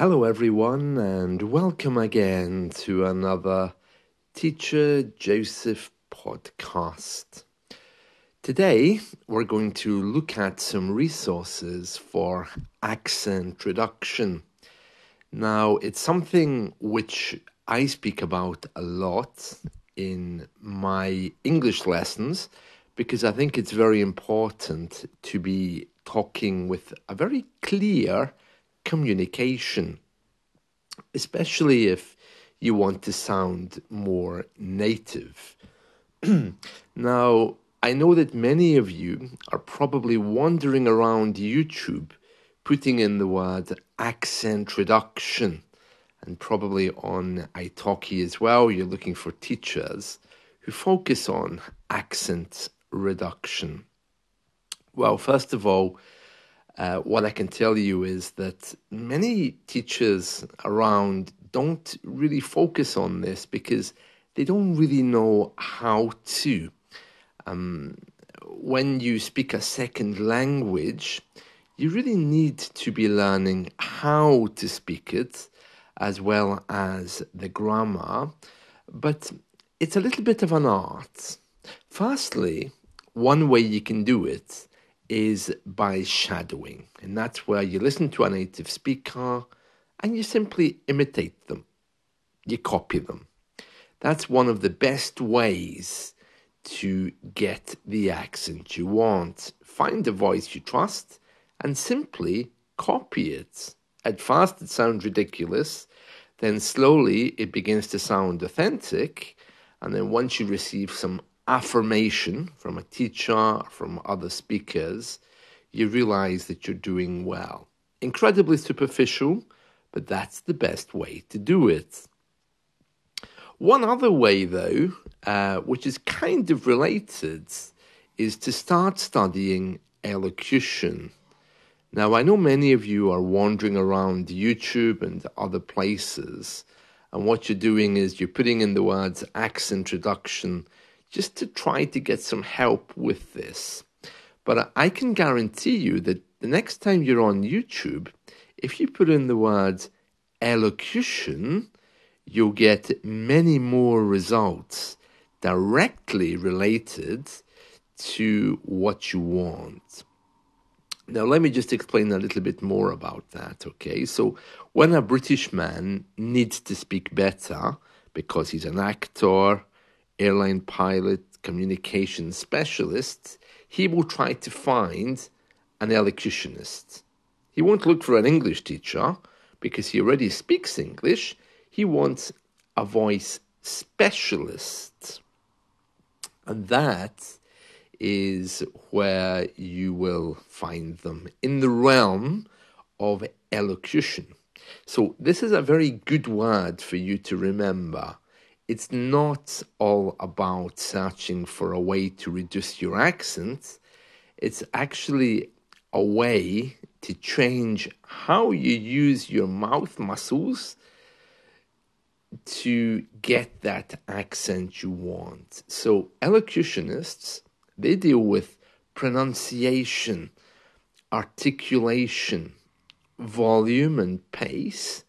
Hello, everyone, and welcome again to another Teacher Joseph podcast. Today, we're going to look at some resources for accent reduction. Now, it's something which I speak about a lot in my English lessons because I think it's very important to be talking with a very clear communication, especially if you want to sound more native. now, I know that many of you are probably wandering around YouTube putting in the word accent reduction and probably on italki as well you're looking for teachers who focus on accent reduction well first of all uh, what I can tell you is that many teachers around don't really focus on this because they don't really know how to. Um, when you speak a second language, you really need to be learning how to speak it as well as the grammar, but it's a little bit of an art. Firstly, one way you can do it is by shadowing. And that's where you listen to a native speaker and you simply imitate them, you copy them. That's one of the best ways to get the accent you want. Find a voice you trust and simply copy it. At first, it sounds ridiculous, then slowly it begins to sound authentic. And then once you receive some affirmation from a teacher, from other speakers, you realize that you're doing well. Incredibly superficial, but that's the best way to do it. One other way, though, uh, which is kind of related, is to start studying elocution. Now, I know many of you are wandering around YouTube and other places, and what you're doing is you're putting in the words accent reduction just to try to get some help with this. But I can guarantee you that the next time you're on YouTube, if you put in the words elocution, you'll get many more results directly related to what you want. Now, let me just explain a little bit more about that, okay? So, when a British man needs to speak better because he's an actor, airline pilot, communication specialist, he will try to find an elocutionist. He won't look for an English teacher because he already speaks English. He wants a voice specialist. And that is where you will find them in the realm of elocution. So, this is a very good word for you to remember it's not all about searching for a way to reduce your accent. It's actually a way to change how you use your mouth muscles to get that accent you want. So elocutionists, they deal with pronunciation, articulation, volume and pace,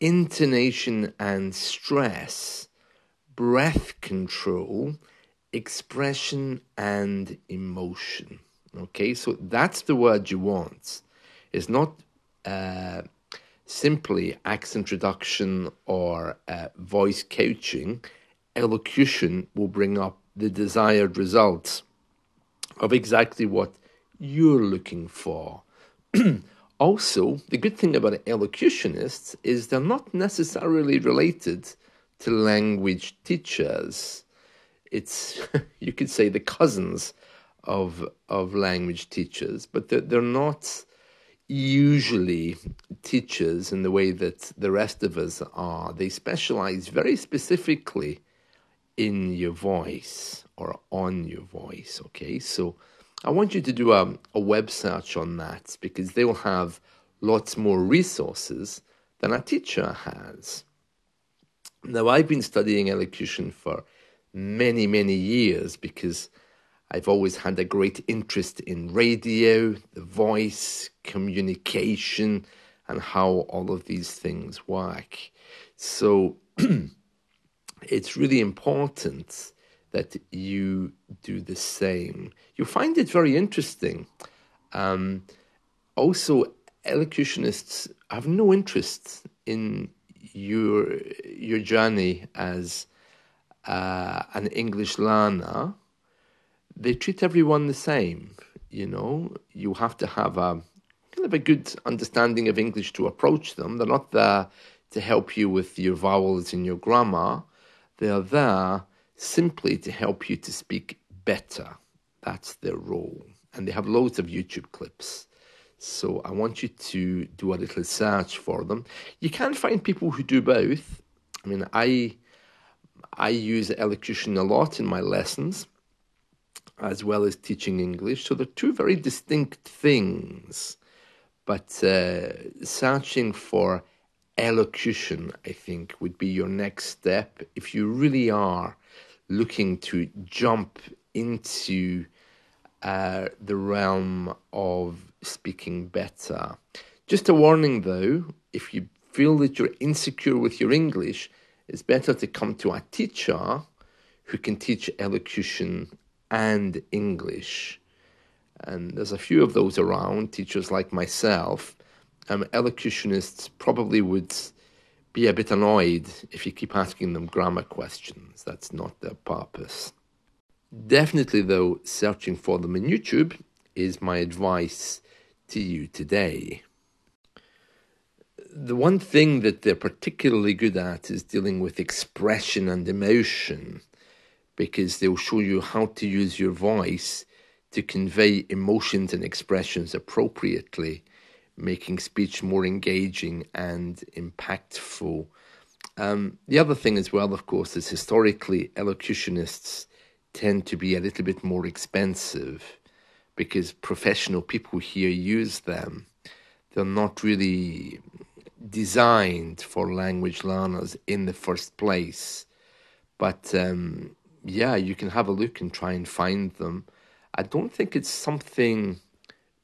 intonation and stress, breath control, expression, and emotion. Okay, so that's the word you want. It's not uh, simply accent reduction or uh, voice coaching. Elocution will bring up the desired results of exactly what you're looking for. also, the good thing about elocutionists is they're not necessarily related language teachers. It's you could say the cousins of of language teachers, but they're, they're not usually teachers in the way that the rest of us are. They specialize very specifically in your voice or on your voice. Okay, so I want you to do a, a web search on that because they will have lots more resources than a teacher has. Now, I've been studying elocution for many, many years because I've always had a great interest in radio, the voice, communication, and how all of these things work. So it's really important that you do the same. You find it very interesting. Um, also, elocutionists have no interest in your your journey as uh, an English learner. They treat everyone the same. You know, you have to have a kind of a good understanding of English to approach them. They're not there to help you with your vowels and your grammar. They are there simply to help you to speak better. That's their role. And they have loads of YouTube clips. So I want you to do a little search for them. You can find people who do both. I mean, I I use elocution a lot in my lessons, as well as teaching English. So they're two very distinct things. But uh, searching for elocution, I think, would be your next step if you really are looking to jump into uh, the realm of speaking better. Just a warning though, if you feel that you're insecure with your English, it's better to come to a teacher who can teach elocution and English. And there's a few of those around, teachers like myself. Um, elocutionists probably would be a bit annoyed if you keep asking them grammar questions. That's not their purpose. Definitely, though, searching for them in YouTube is my advice to you today. The one thing that they're particularly good at is dealing with expression and emotion because they'll show you how to use your voice to convey emotions and expressions appropriately, making speech more engaging and impactful. Um, the other thing, as well, of course, is historically elocutionists tend to be a little bit more expensive because professional people here use them. They're not really designed for language learners in the first place. But um, yeah, you can have a look and try and find them. I don't think it's something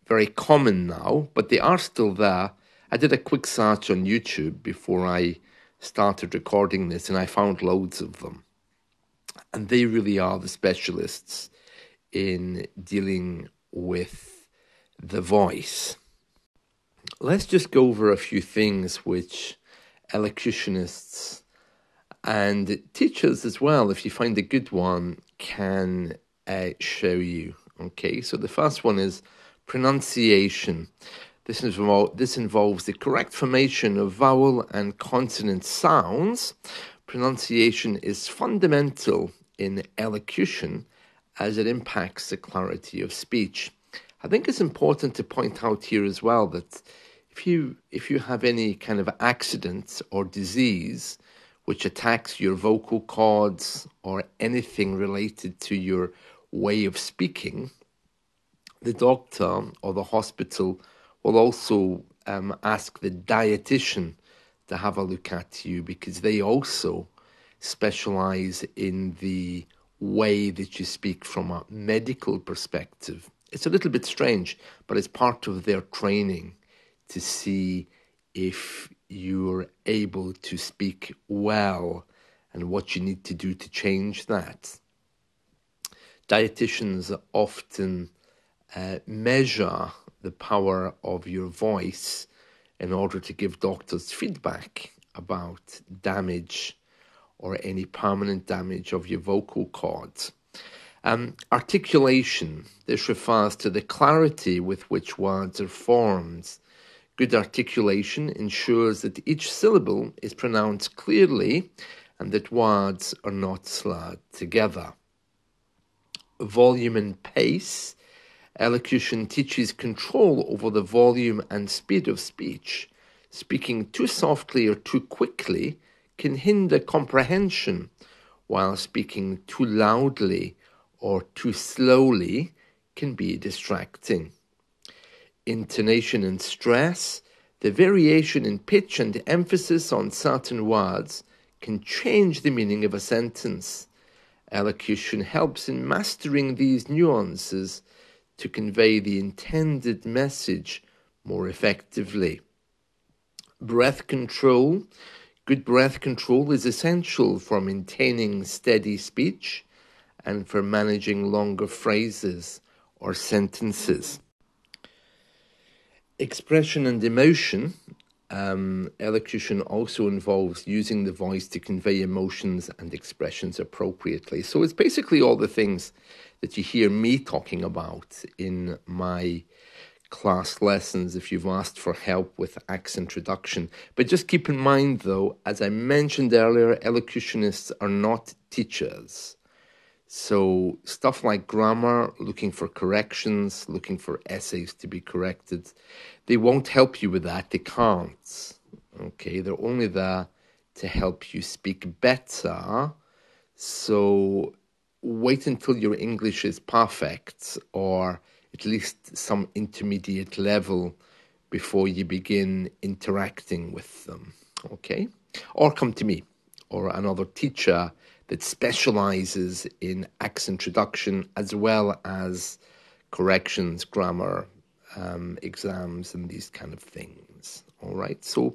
very common now, but they are still there. I did a quick search on YouTube before I started recording this and I found loads of them and they really are the specialists in dealing with the voice. Let's just go over a few things which elocutionists and teachers as well, if you find a good one, can uh, show you. Okay, so the first one is pronunciation. This, involve, this involves the correct formation of vowel and consonant sounds pronunciation is fundamental in elocution as it impacts the clarity of speech. I think it's important to point out here as well that if you if you have any kind of accident or disease which attacks your vocal cords or anything related to your way of speaking, the doctor or the hospital will also um, ask the dietitian to have a look at you because they also specialize in the way that you speak from a medical perspective. It's a little bit strange, but it's part of their training to see if you're able to speak well and what you need to do to change that. Dietitians often uh, measure the power of your voice in order to give doctors feedback about damage or any permanent damage of your vocal cords. Um, articulation. This refers to the clarity with which words are formed. Good articulation ensures that each syllable is pronounced clearly and that words are not slurred together. Volume and pace Elocution teaches control over the volume and speed of speech. Speaking too softly or too quickly can hinder comprehension, while speaking too loudly or too slowly can be distracting. Intonation and stress, the variation in pitch and emphasis on certain words can change the meaning of a sentence. Elocution helps in mastering these nuances to convey the intended message more effectively. breath control. Good breath control is essential for maintaining steady speech and for managing longer phrases or sentences. Expression and emotion. Um, elocution also involves using the voice to convey emotions and expressions appropriately. So it's basically all the things that you hear me talking about in my class lessons if you've asked for help with accent reduction. But just keep in mind, though, as I mentioned earlier, elocutionists are not teachers. So, stuff like grammar, looking for corrections, looking for essays to be corrected, they won't help you with that. They can't. Okay, they're only there to help you speak better. So, wait until your English is perfect or at least some intermediate level before you begin interacting with them. Okay? Or come to me or another teacher that specializes in accent reduction as well as corrections, grammar, um, exams, and these kind of things. All right. So,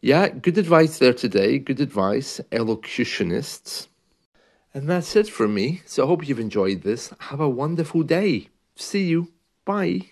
yeah, good advice there today. Good advice, elocutionists. And that's it for me. So I hope you've enjoyed this. Have a wonderful day. See you. Bye.